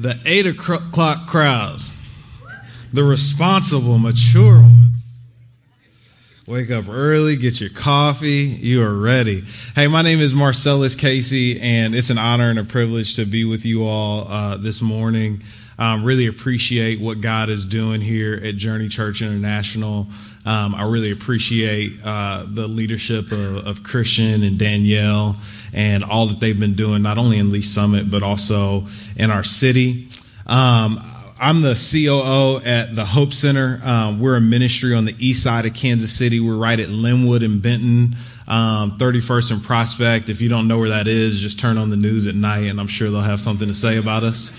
the eight o'clock crowd, the responsible, mature ones. Wake up early, get your coffee, you are ready. Hey, my name is Marcellus Casey, and it's an honor and a privilege to be with you all uh, this morning. Um, really appreciate what God is doing here at Journey Church International. Um, I really appreciate uh, the leadership of, of, Christian and Danielle and all that they've been doing, not only in Lee Summit, but also in our city. Um, I'm the COO at the Hope Center. Um, we're a ministry on the east side of Kansas City. We're right at Linwood and Benton, um, 31st and Prospect. If you don't know where that is, just turn on the news at night, and I'm sure they'll have something to say about us.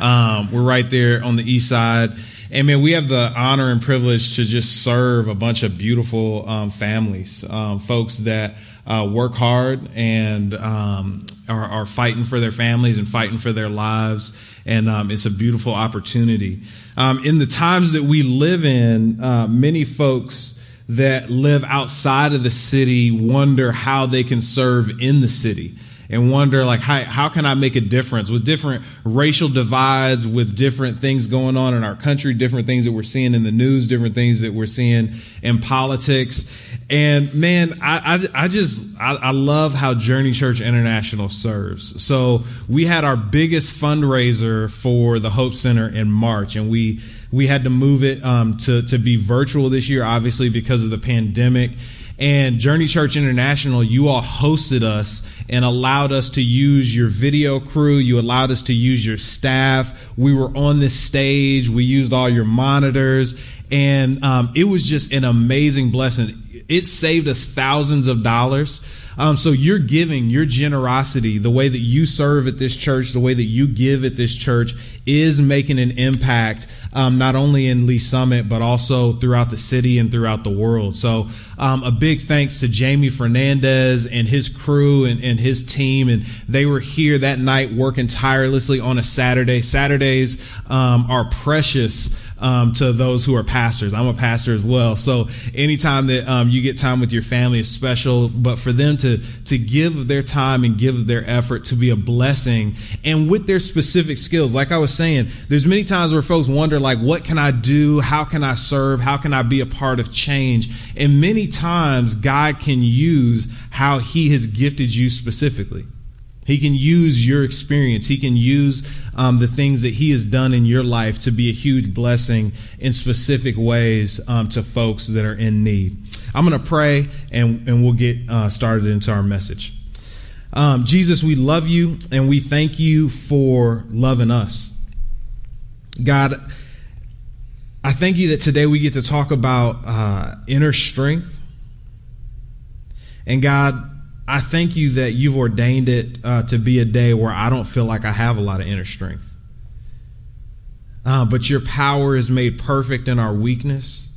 Um, we're right there on the east side. And man, we have the honor and privilege to just serve a bunch of beautiful um, families, um, folks that uh, work hard and um, are, are, fighting for their families and fighting for their lives. And um, it's a beautiful opportunity. Um, in the times that we live in, uh, many folks that live outside of the city wonder how they can serve in the city and wonder like how, how can I make a difference with different racial divides, with different things going on in our country, different things that we're seeing in the news, different things that we're seeing in politics. And man, I, I, I just, I, I love how Journey Church International serves. So we had our biggest fundraiser for the Hope Center in March and we, we had to move it um, to, to be virtual this year, obviously because of the pandemic. And Journey Church International, you all hosted us and allowed us to use your video crew. You allowed us to use your staff. We were on this stage. We used all your monitors. And um, it was just an amazing blessing. It saved us thousands of dollars. Um, so your giving, your generosity, the way that you serve at this church, the way that you give at this church is making an impact, um, not only in Lee Summit, but also throughout the city and throughout the world. So um, a big thanks to Jamie Fernandez and his crew and, and his team. And they were here that night working tirelessly on a Saturday. Saturdays um, are precious um, to those who are pastors. I'm a pastor as well, so anytime that um, you get time with your family is special. But for them to to give their time and give their effort to be a blessing, and with their specific skills, like I was saying, there's many times where folks wonder like, what can I do? How can I serve? How can I be a part of change? And many times, God can use how He has gifted you specifically. He can use your experience. He can use um, the things that He has done in your life to be a huge blessing in specific ways um, to folks that are in need. I'm going to pray and, and we'll get uh, started into our message. Um, Jesus, we love you and we thank you for loving us. God, I thank you that today we get to talk about uh, inner strength. And God, I thank you that you've ordained it uh, to be a day where I don't feel like I have a lot of inner strength. Uh, but your power is made perfect in our weakness.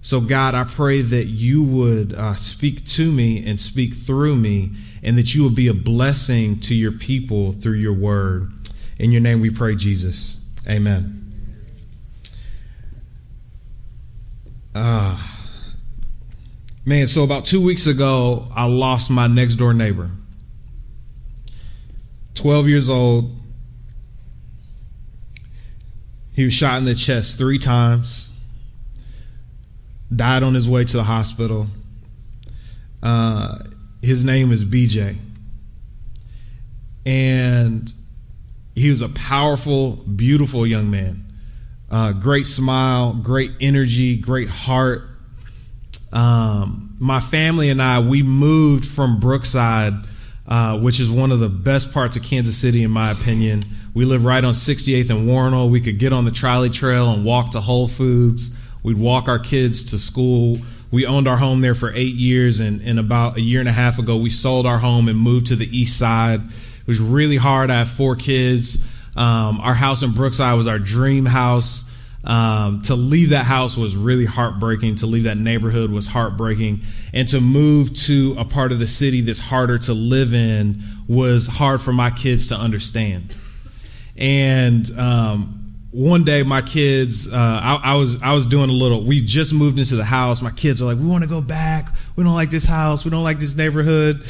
So, God, I pray that you would uh, speak to me and speak through me, and that you would be a blessing to your people through your word. In your name we pray, Jesus. Amen. Ah. Man, so about two weeks ago, I lost my next door neighbor. 12 years old. He was shot in the chest three times, died on his way to the hospital. Uh, his name is BJ. And he was a powerful, beautiful young man. Uh, great smile, great energy, great heart um, my family and I, we moved from Brookside, uh, which is one of the best parts of Kansas City, in my opinion. We live right on 68th and Wornall. We could get on the trolley trail and walk to Whole Foods. We'd walk our kids to school. We owned our home there for eight years, and, and about a year and a half ago, we sold our home and moved to the east side. It was really hard. I have four kids. Um, our house in Brookside was our dream house. Um, to leave that house was really heartbreaking. To leave that neighborhood was heartbreaking. And to move to a part of the city that's harder to live in was hard for my kids to understand. And um, one day, my kids, uh, I, I, was I was doing a little. We just moved into the house. My kids are like, "We want to go back. We don't like this house. We don't like this neighborhood."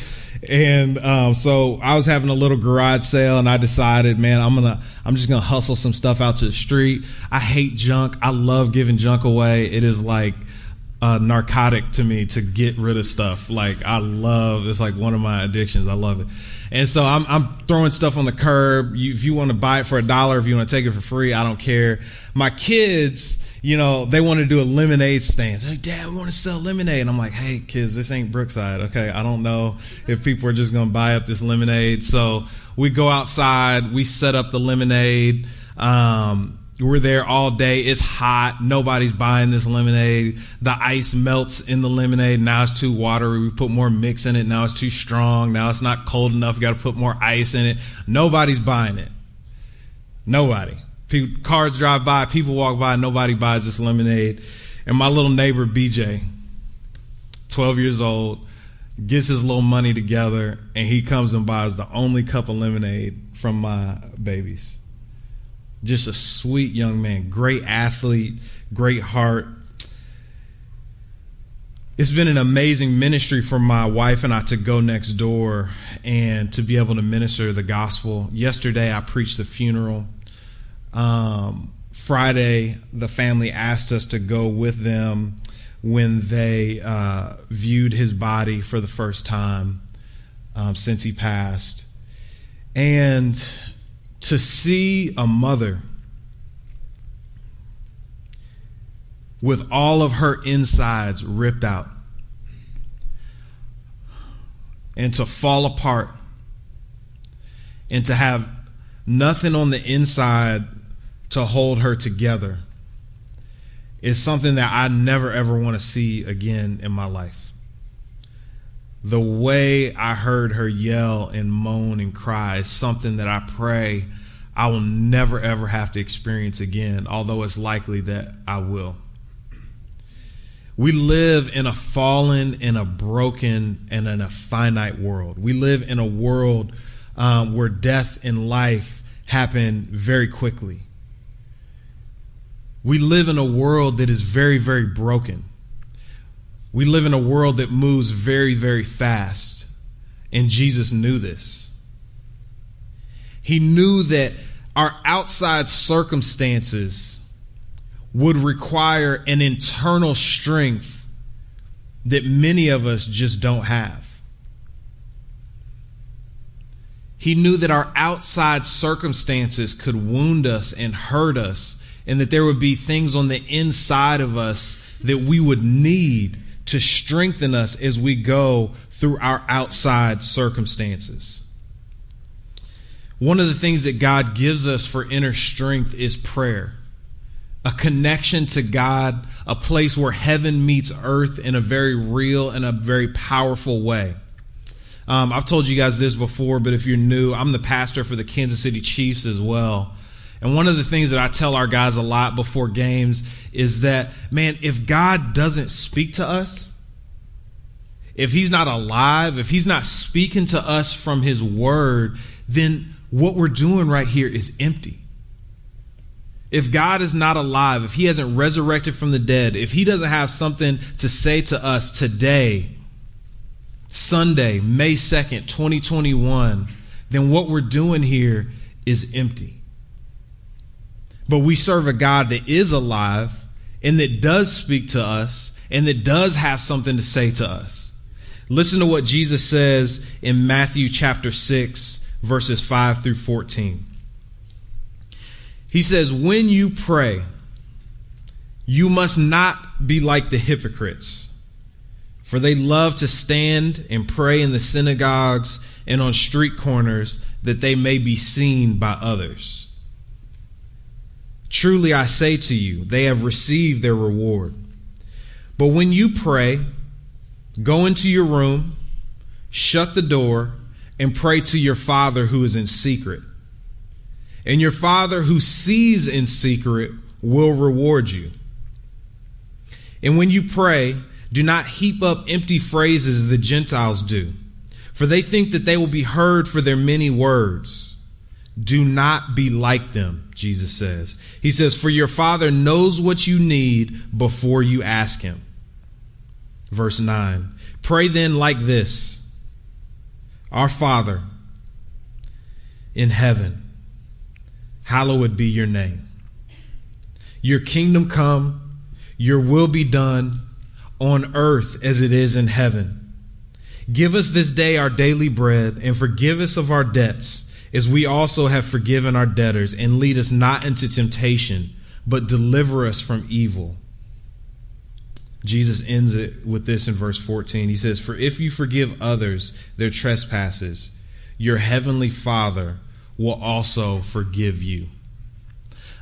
And um, so I was having a little garage sale, and I decided, man, I'm gonna, I'm just gonna hustle some stuff out to the street. I hate junk. I love giving junk away. It is like a narcotic to me to get rid of stuff. Like I love, it's like one of my addictions. I love it. And so I'm, I'm throwing stuff on the curb. You, if you want to buy it for a dollar, if you want to take it for free, I don't care. My kids you know, they want to do a lemonade stand. Like, Dad, we want to sell lemonade. And I'm like, hey, kids, this ain't Brookside. Okay. I don't know if people are just going to buy up this lemonade. So we go outside, we set up the lemonade. Um, we're there all day. It's hot. Nobody's buying this lemonade. The ice melts in the lemonade. Now it's too watery. We put more mix in it. Now it's too strong. Now it's not cold enough. Got to put more ice in it. Nobody's buying it. Nobody. People, cars drive by, people walk by, nobody buys this lemonade. And my little neighbor, BJ, 12 years old, gets his little money together and he comes and buys the only cup of lemonade from my babies. Just a sweet young man, great athlete, great heart. It's been an amazing ministry for my wife and I to go next door and to be able to minister the gospel. Yesterday, I preached the funeral um, Friday, the family asked us to go with them when they uh, viewed his body for the first time um, since he passed. And to see a mother with all of her insides ripped out and to fall apart and to have nothing on the inside to hold her together is something that I never ever want to see again in my life. The way I heard her yell and moan and cry is something that I pray I will never ever have to experience again, although it's likely that I will. We live in a fallen, in a broken, and in a finite world. We live in a world um, where death and life happen very quickly. We live in a world that is very, very broken. We live in a world that moves very, very fast. And Jesus knew this. He knew that our outside circumstances would require an internal strength that many of us just don't have. He knew that our outside circumstances could wound us and hurt us and that there would be things on the inside of us that we would need to strengthen us as we go through our outside circumstances. One of the things that God gives us for inner strength is prayer. A connection to God, a place where heaven meets earth in a very real and a very powerful way. Um, I've told you guys this before, but if you're new, I'm the pastor for the Kansas City Chiefs as well. And one of the things that I tell our guys a lot before games is that, man, if God doesn't speak to us, if he's not alive, if he's not speaking to us from his word, then what we're doing right here is empty. If God is not alive, if he hasn't resurrected from the dead, if he doesn't have something to say to us today, Sunday, May 2nd, 2021, then what we're doing here is empty. But we serve a God that is alive and that does speak to us and that does have something to say to us. Listen to what Jesus says in Matthew chapter 6, verses 5 through 14. He says, When you pray, you must not be like the hypocrites, for they love to stand and pray in the synagogues and on street corners that they may be seen by others. Truly I say to you, they have received their reward. But when you pray, go into your room, shut the door, and pray to your Father who is in secret. And your Father who sees in secret will reward you. And when you pray, do not heap up empty phrases the Gentiles do, for they think that they will be heard for their many words. Do not be like them, Jesus says. He says, For your Father knows what you need before you ask Him. Verse 9 Pray then like this Our Father in heaven, hallowed be your name. Your kingdom come, your will be done on earth as it is in heaven. Give us this day our daily bread and forgive us of our debts as we also have forgiven our debtors and lead us not into temptation, but deliver us from evil. Jesus ends it with this in verse 14. He says, For if you forgive others their trespasses, your heavenly Father will also forgive you.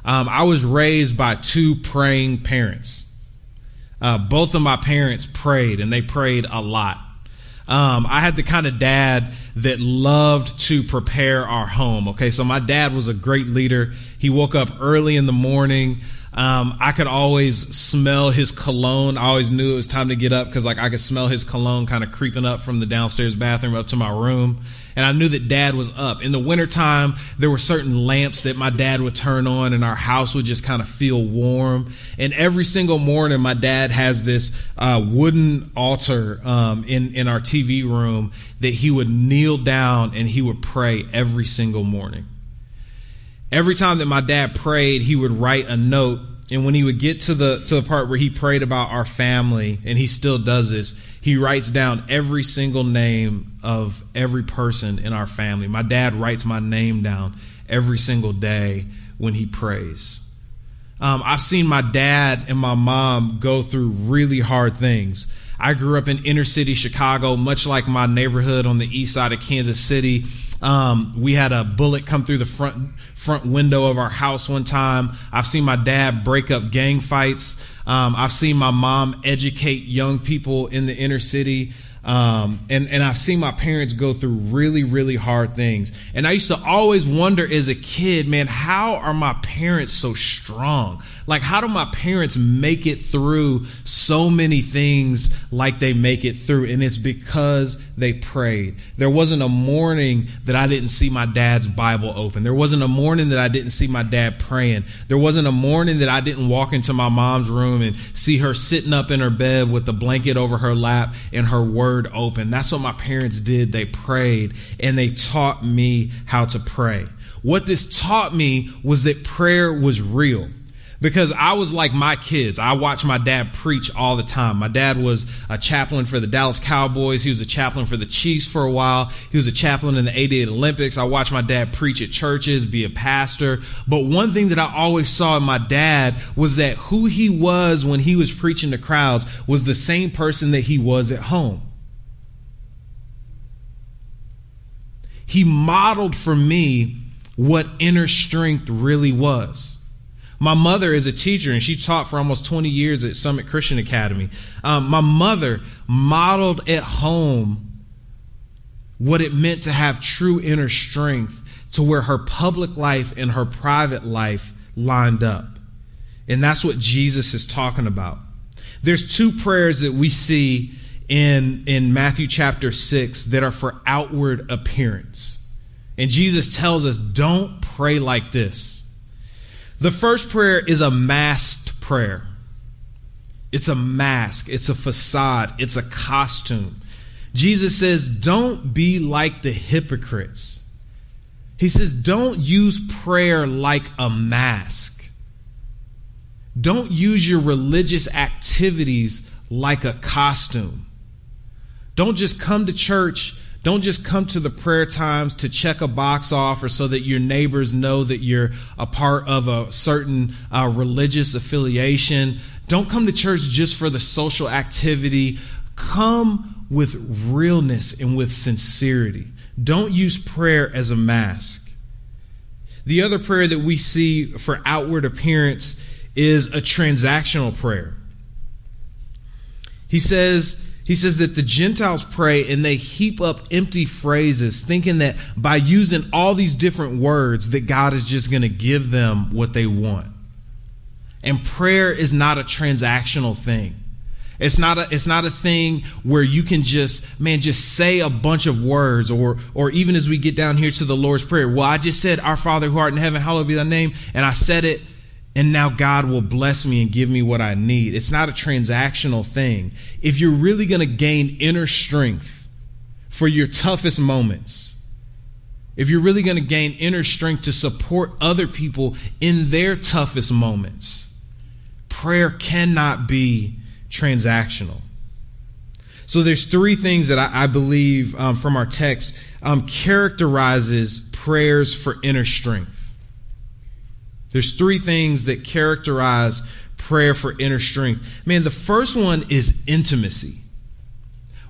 Um, I was raised by two praying parents. Uh, both of my parents prayed, and they prayed a lot. Um, I had the kind of dad that loved to prepare our home. Okay, so my dad was a great leader. He woke up early in the morning. Um, I could always smell his cologne. I always knew it was time to get up because like I could smell his cologne kind of creeping up from the downstairs bathroom up to my room. And I knew that dad was up. In the wintertime, there were certain lamps that my dad would turn on and our house would just kind of feel warm. And every single morning, my dad has this uh, wooden altar um, in, in our TV room that he would kneel down and he would pray every single morning. Every time that my dad prayed, he would write a note. And when he would get to the to the part where he prayed about our family, and he still does this, he writes down every single name of every person in our family. My dad writes my name down every single day when he prays. Um, I've seen my dad and my mom go through really hard things. I grew up in inner city Chicago, much like my neighborhood on the east side of Kansas City. Um, we had a bullet come through the front front window of our house one time. I've seen my dad break up gang fights. Um, I've seen my mom educate young people in the inner city. Um, and, and I've seen my parents go through really, really hard things. And I used to always wonder as a kid, man, how are my parents so strong? Like, how do my parents make it through so many things like they make it through? And it's because they prayed. There wasn't a morning that I didn't see my dad's Bible open. There wasn't a morning that I didn't see my dad praying. There wasn't a morning that I didn't walk into my mom's room and see her sitting up in her bed with the blanket over her lap and her word open. That's what my parents did. They prayed and they taught me how to pray. What this taught me was that prayer was real because I was like my kids. I watched my dad preach all the time. My dad was a chaplain for the Dallas Cowboys. He was a chaplain for the Chiefs for a while. He was a chaplain in the 88 Olympics. I watched my dad preach at churches, be a pastor. But one thing that I always saw in my dad was that who he was when he was preaching to crowds was the same person that he was at home. He modeled for me what inner strength really was. My mother is a teacher and she taught for almost 20 years at Summit Christian Academy. Um, my mother modeled at home what it meant to have true inner strength to where her public life and her private life lined up. And that's what Jesus is talking about. There's two prayers that we see in, in Matthew chapter 6 that are for outward appearance. And Jesus tells us, don't pray like this. The first prayer is a masked prayer. It's a mask, it's a facade, it's a costume. Jesus says, Don't be like the hypocrites. He says, Don't use prayer like a mask. Don't use your religious activities like a costume. Don't just come to church don't just come to the prayer times to check a box off or so that your neighbors know that you're a part of a certain uh, religious affiliation. Don't come to church just for the social activity. Come with realness and with sincerity. Don't use prayer as a mask. The other prayer that we see for outward appearance is a transactional prayer. He says, he says that the Gentiles pray and they heap up empty phrases, thinking that by using all these different words, that God is just going to give them what they want. And prayer is not a transactional thing. It's not a it's not a thing where you can just man just say a bunch of words or or even as we get down here to the Lord's prayer. Well, I just said, "Our Father who art in heaven, hallowed be thy name," and I said it and now God will bless me and give me what I need. It's not a transactional thing. If you're really going to gain inner strength for your toughest moments, if you're really going to gain inner strength to support other people in their toughest moments, prayer cannot be transactional. So there's three things that I, I believe um, from our text um, characterizes prayers for inner strength. There's three things that characterize prayer for inner strength. Man, the first one is intimacy.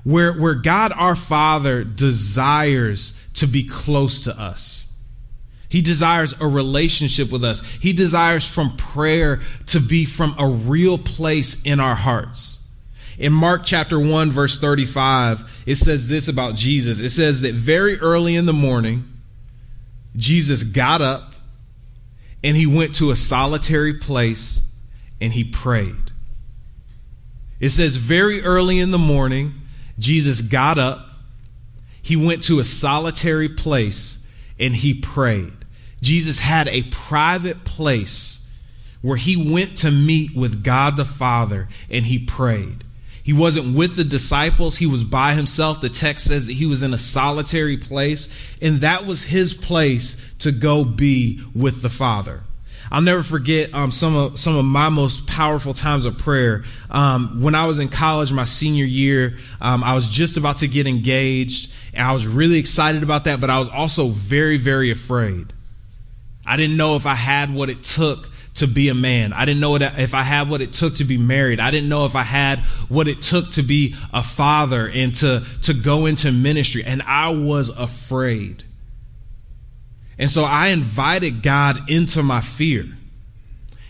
Where, where God our Father desires to be close to us. He desires a relationship with us. He desires from prayer to be from a real place in our hearts. In Mark chapter 1, verse 35, it says this about Jesus. It says that very early in the morning, Jesus got up and he went to a solitary place and he prayed. It says very early in the morning, Jesus got up, he went to a solitary place and he prayed. Jesus had a private place where he went to meet with God the Father and he prayed. He wasn't with the disciples, he was by himself. The text says that he was in a solitary place, and that was his place to go be with the Father. I'll never forget um, some of some of my most powerful times of prayer. Um, when I was in college, my senior year, um, I was just about to get engaged, and I was really excited about that. But I was also very, very afraid. I didn't know if I had what it took to be a man. I didn't know if I had what it took to be married. I didn't know if I had what it took to be a father and to, to go into ministry. And I was afraid. And so I invited God into my fear.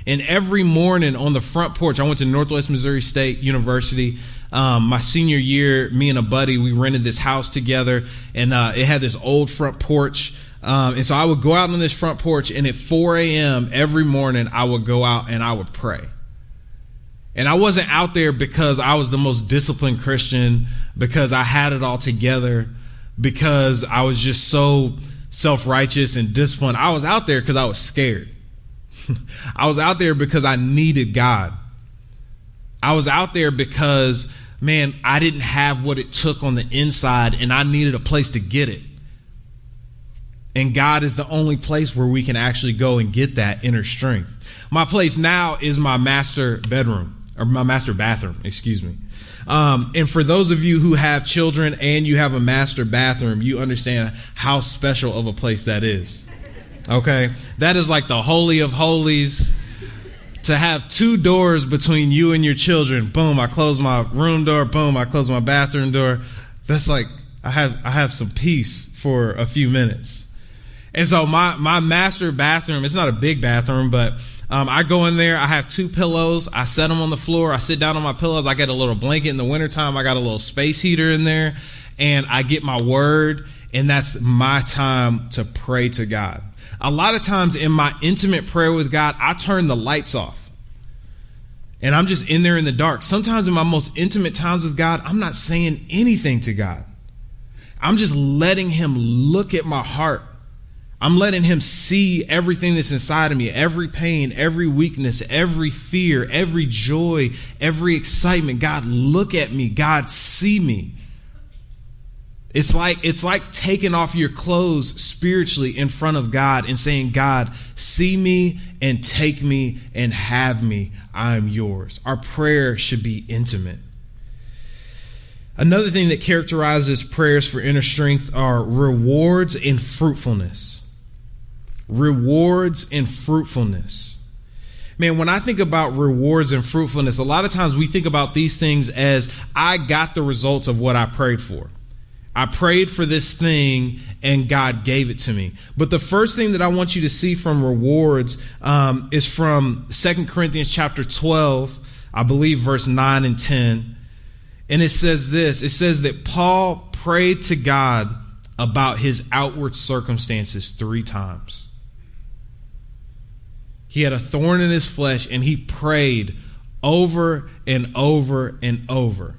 And every morning on the front porch, I went to Northwest Missouri State University. Um, my senior year, me and a buddy, we rented this house together, and uh, it had this old front porch. Um, and so I would go out on this front porch, and at 4 a.m. every morning, I would go out and I would pray. And I wasn't out there because I was the most disciplined Christian, because I had it all together, because I was just so self righteous and disciplined. I was out there because I was scared. I was out there because I needed God. I was out there because, man, I didn't have what it took on the inside and I needed a place to get it. And God is the only place where we can actually go and get that inner strength. My place now is my master bedroom, or my master bathroom, excuse me. Um, and for those of you who have children and you have a master bathroom, you understand how special of a place that is. Okay? That is like the holy of holies. To have two doors between you and your children. Boom, I close my room door. Boom, I close my bathroom door. That's like I have I have some peace for a few minutes. And so my my master bathroom, it's not a big bathroom, but um, I go in there. I have two pillows. I set them on the floor. I sit down on my pillows. I get a little blanket in the wintertime. I got a little space heater in there, and I get my word. And that's my time to pray to God. A lot of times in my intimate prayer with God, I turn the lights off. And I'm just in there in the dark. Sometimes in my most intimate times with God, I'm not saying anything to God. I'm just letting Him look at my heart I'm letting him see everything that's inside of me, every pain, every weakness, every fear, every joy, every excitement. God, look at me. God, see me. It's like it's like taking off your clothes spiritually in front of God and saying, "God, see me and take me and have me. I am yours." Our prayer should be intimate. Another thing that characterizes prayers for inner strength are rewards and fruitfulness rewards and fruitfulness. Man, when I think about rewards and fruitfulness, a lot of times we think about these things as I got the results of what I prayed for. I prayed for this thing and God gave it to me. But the first thing that I want you to see from rewards um, is from Second Corinthians chapter 12, I believe verse 9 and 10. And it says this it says that Paul prayed to God about his outward circumstances three times. He had a thorn in his flesh and he prayed over and over and over.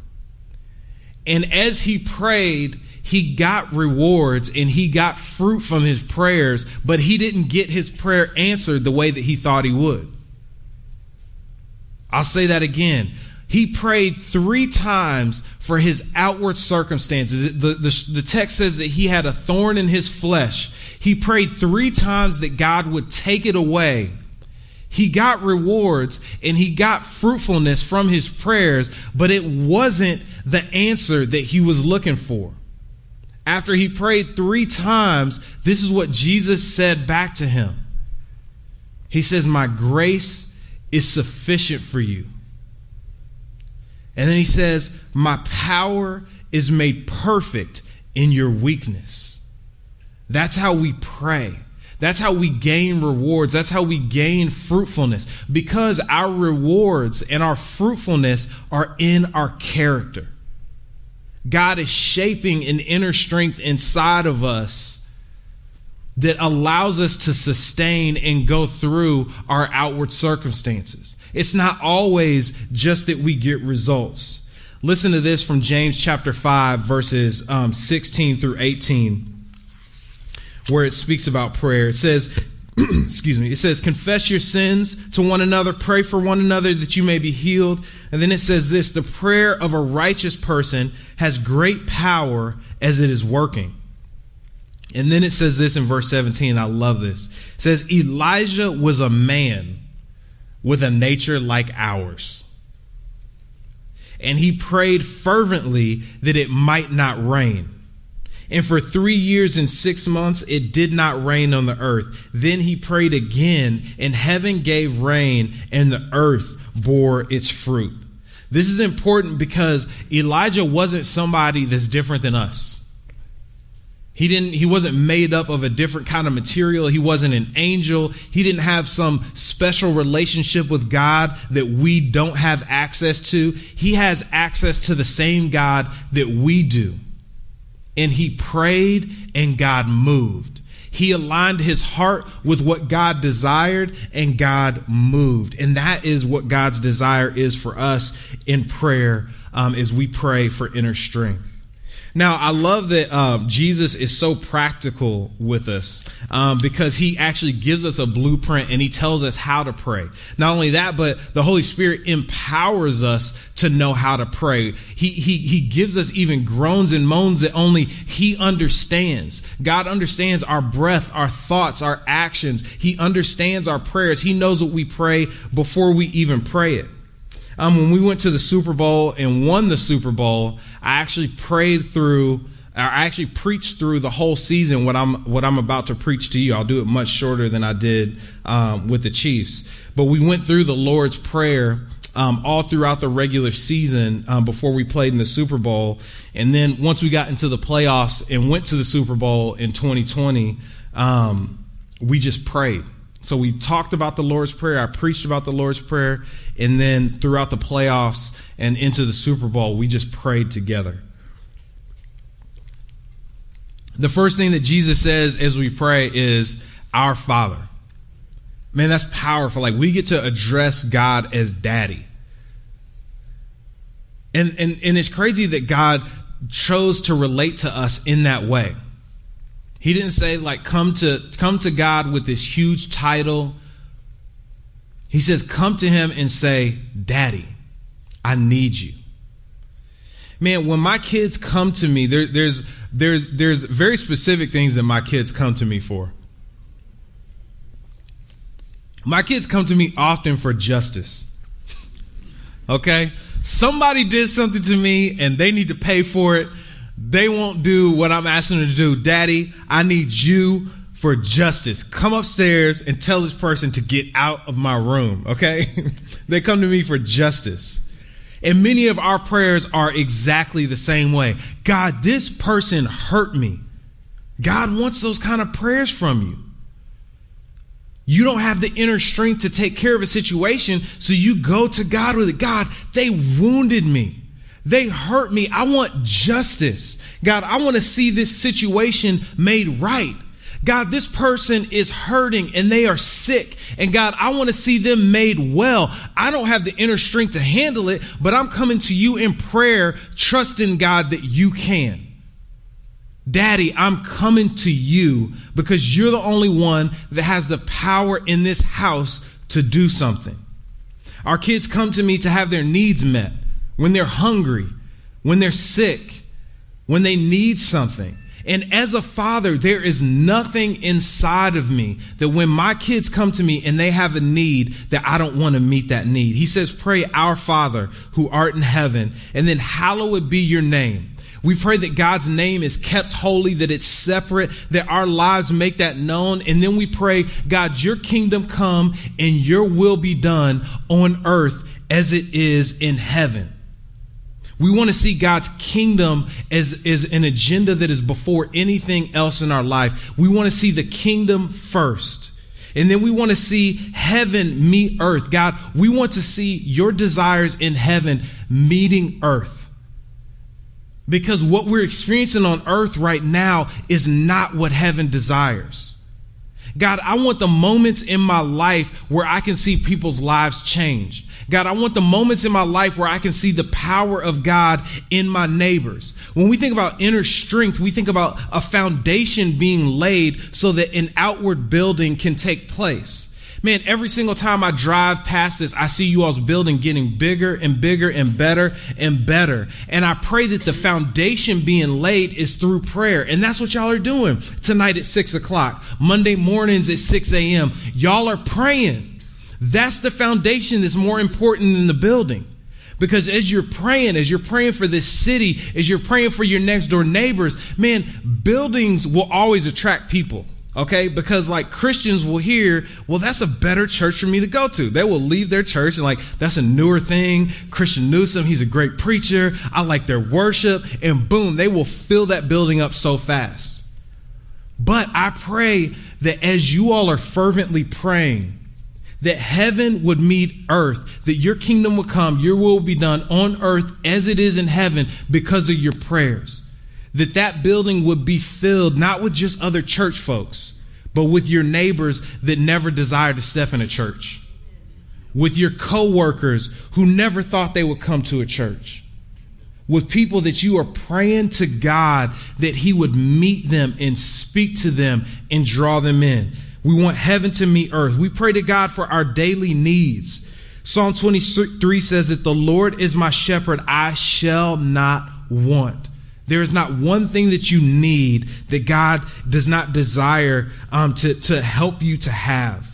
And as he prayed, he got rewards and he got fruit from his prayers, but he didn't get his prayer answered the way that he thought he would. I'll say that again. He prayed three times for his outward circumstances. The, the, the, text says that he had a thorn in his flesh. He prayed three times that God would take it away. He got rewards and he got fruitfulness from his prayers, but it wasn't the answer that he was looking for. After he prayed three times, this is what Jesus said back to him. He says, My grace is sufficient for you. And then he says, My power is made perfect in your weakness. That's how we pray. That's how we gain rewards. That's how we gain fruitfulness because our rewards and our fruitfulness are in our character. God is shaping an inner strength inside of us that allows us to sustain and go through our outward circumstances. It's not always just that we get results. Listen to this from James chapter 5, verses um, 16 through 18, where it speaks about prayer. It says, excuse me, it says, confess your sins to one another, pray for one another that you may be healed. And then it says this the prayer of a righteous person has great power as it is working. And then it says this in verse 17. I love this. It says, Elijah was a man with a nature like ours. And he prayed fervently that it might not rain. And for three years and six months, it did not rain on the earth. Then he prayed again, and heaven gave rain, and the earth bore its fruit. This is important because Elijah wasn't somebody that's different than us. He didn't he wasn't made up of a different kind of material. He wasn't an angel. He didn't have some special relationship with God that we don't have access to. He has access to the same God that we do. And he prayed and God moved. He aligned his heart with what God desired and God moved. And that is what God's desire is for us in prayer um, as we pray for inner strength. Now, I love that um, Jesus is so practical with us um, because he actually gives us a blueprint and he tells us how to pray. Not only that, but the Holy Spirit empowers us to know how to pray. He, he, he gives us even groans and moans that only he understands. God understands our breath, our thoughts, our actions. He understands our prayers. He knows what we pray before we even pray it. Um, when we went to the Super Bowl and won the Super Bowl, I actually prayed through. I actually preached through the whole season what I'm what I'm about to preach to you. I'll do it much shorter than I did um, with the Chiefs. But we went through the Lord's Prayer um, all throughout the regular season um, before we played in the Super Bowl, and then once we got into the playoffs and went to the Super Bowl in 2020, um, we just prayed. So we talked about the Lord's Prayer. I preached about the Lord's Prayer. And then throughout the playoffs and into the Super Bowl, we just prayed together. The first thing that Jesus says as we pray is, Our Father. Man, that's powerful. Like we get to address God as daddy. And, and, and it's crazy that God chose to relate to us in that way. He didn't say like come to come to God with this huge title. He says come to him and say, "Daddy, I need you." Man, when my kids come to me, there, there's there's there's very specific things that my kids come to me for. My kids come to me often for justice. Okay? Somebody did something to me and they need to pay for it they won't do what I'm asking them to do. Daddy, I need you for justice. Come upstairs and tell this person to get out of my room, okay? they come to me for justice. And many of our prayers are exactly the same way. God, this person hurt me. God wants those kind of prayers from you. You don't have the inner strength to take care of a situation, so you go to God with it. God, they wounded me. They hurt me. I want justice. God, I want to see this situation made right. God, this person is hurting and they are sick. And God, I want to see them made well. I don't have the inner strength to handle it, but I'm coming to you in prayer, trusting God that you can. Daddy, I'm coming to you because you're the only one that has the power in this house to do something. Our kids come to me to have their needs met. When they're hungry, when they're sick, when they need something. And as a father, there is nothing inside of me that when my kids come to me and they have a need that I don't want to meet that need. He says, pray our father who art in heaven and then hallowed be your name. We pray that God's name is kept holy, that it's separate, that our lives make that known. And then we pray, God, your kingdom come and your will be done on earth as it is in heaven. We want to see God's kingdom as, as an agenda that is before anything else in our life. We want to see the kingdom first. And then we want to see heaven meet earth. God, we want to see your desires in heaven meeting earth. Because what we're experiencing on earth right now is not what heaven desires. God, I want the moments in my life where I can see people's lives change. God, I want the moments in my life where I can see the power of God in my neighbors. When we think about inner strength, we think about a foundation being laid so that an outward building can take place. Man, every single time I drive past this, I see you all's building getting bigger and bigger and better and better. And I pray that the foundation being laid is through prayer. And that's what y'all are doing tonight at six o'clock, Monday mornings at 6 a.m. Y'all are praying. That's the foundation that's more important than the building. Because as you're praying, as you're praying for this city, as you're praying for your next door neighbors, man, buildings will always attract people. Okay, because like Christians will hear, well, that's a better church for me to go to. They will leave their church and like, that's a newer thing. Christian Newsom, he's a great preacher. I like their worship. And boom, they will fill that building up so fast. But I pray that as you all are fervently praying, that heaven would meet earth, that your kingdom would come, your will be done on earth as it is in heaven because of your prayers. That that building would be filled not with just other church folks, but with your neighbors that never desired to step in a church, with your coworkers who never thought they would come to a church, with people that you are praying to God that He would meet them and speak to them and draw them in. We want heaven to meet earth. We pray to God for our daily needs. Psalm 23 says that the Lord is my shepherd, I shall not want. There is not one thing that you need that God does not desire um, to, to help you to have.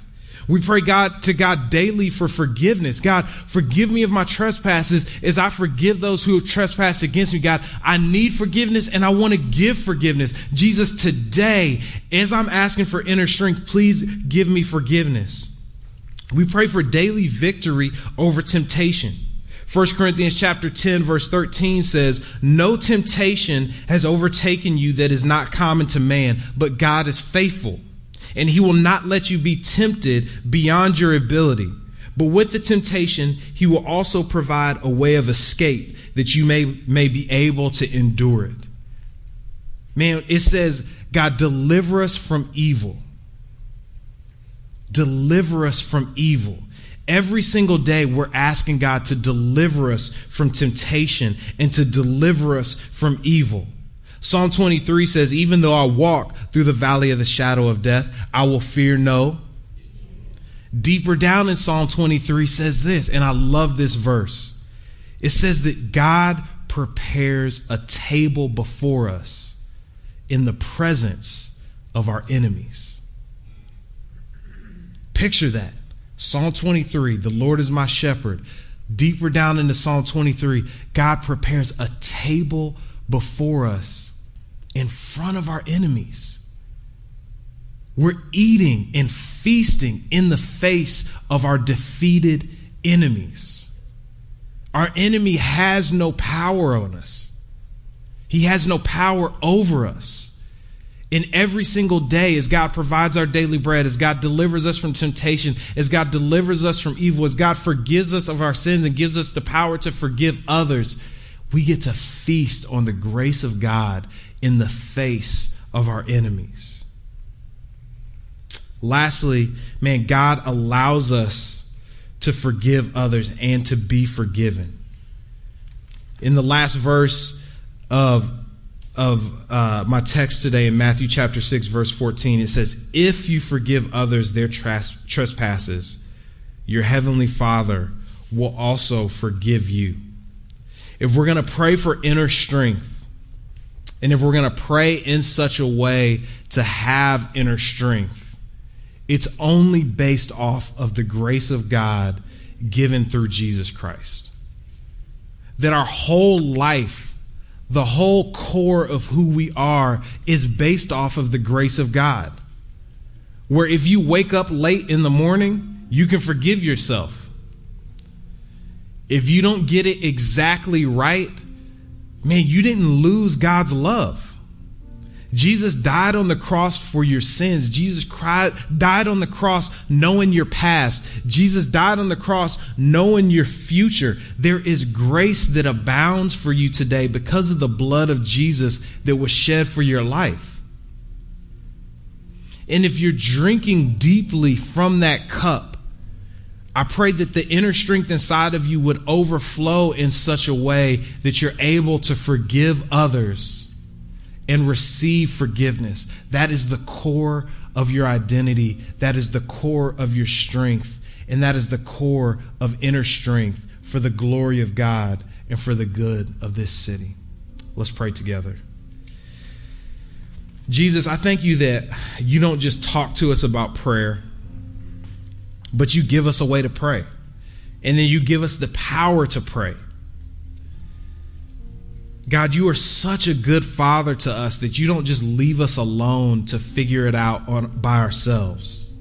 We pray God to God daily for forgiveness. God, forgive me of my trespasses as I forgive those who have trespassed against me. God, I need forgiveness and I want to give forgiveness. Jesus, today, as I'm asking for inner strength, please give me forgiveness. We pray for daily victory over temptation. 1 Corinthians chapter 10 verse 13 says, "No temptation has overtaken you that is not common to man, but God is faithful, and he will not let you be tempted beyond your ability. But with the temptation, he will also provide a way of escape that you may may be able to endure it." Man, it says, "God deliver us from evil." Deliver us from evil. Every single day, we're asking God to deliver us from temptation and to deliver us from evil. Psalm 23 says, Even though I walk through the valley of the shadow of death, I will fear no. Deeper down in Psalm 23 says this, and I love this verse. It says that God prepares a table before us in the presence of our enemies. Picture that. Psalm 23, the Lord is my shepherd. Deeper down into Psalm 23, God prepares a table before us in front of our enemies. We're eating and feasting in the face of our defeated enemies. Our enemy has no power on us, he has no power over us in every single day as God provides our daily bread, as God delivers us from temptation, as God delivers us from evil, as God forgives us of our sins and gives us the power to forgive others, we get to feast on the grace of God in the face of our enemies. Lastly, man, God allows us to forgive others and to be forgiven. In the last verse of of uh, my text today in Matthew chapter 6, verse 14, it says, If you forgive others their trespasses, your heavenly Father will also forgive you. If we're going to pray for inner strength, and if we're going to pray in such a way to have inner strength, it's only based off of the grace of God given through Jesus Christ. That our whole life, the whole core of who we are, is based off of the grace of God. Where if you wake up late in the morning, you can forgive yourself. If you don't get it exactly right, man, you didn't lose God's love. Jesus died on the cross for your sins. Jesus cried, died on the cross knowing your past. Jesus died on the cross knowing your future. There is grace that abounds for you today because of the blood of Jesus that was shed for your life. And if you're drinking deeply from that cup, I pray that the inner strength inside of you would overflow in such a way that you're able to forgive others and receive forgiveness. That is the core of your identity. That is the core of your strength. And that is the core of inner strength for the glory of God and for the good of this city. Let's pray together. Jesus, I thank you that you don't just talk to us about prayer, but you give us a way to pray. And then you give us the power to pray. God, you are such a good father to us that you don't just leave us alone to figure it out on, by ourselves.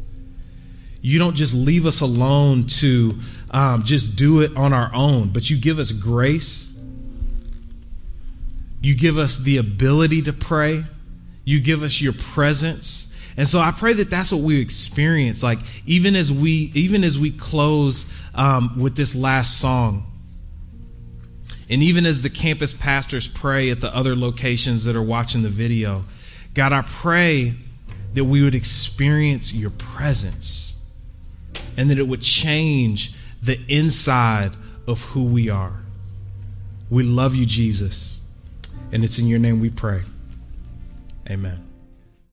You don't just leave us alone to um, just do it on our own, but you give us grace. You give us the ability to pray. You give us your presence. And so I pray that that's what we experience. Like even as we even as we close um, with this last song, and even as the campus pastors pray at the other locations that are watching the video, God, I pray that we would experience your presence and that it would change the inside of who we are. We love you, Jesus. And it's in your name we pray. Amen.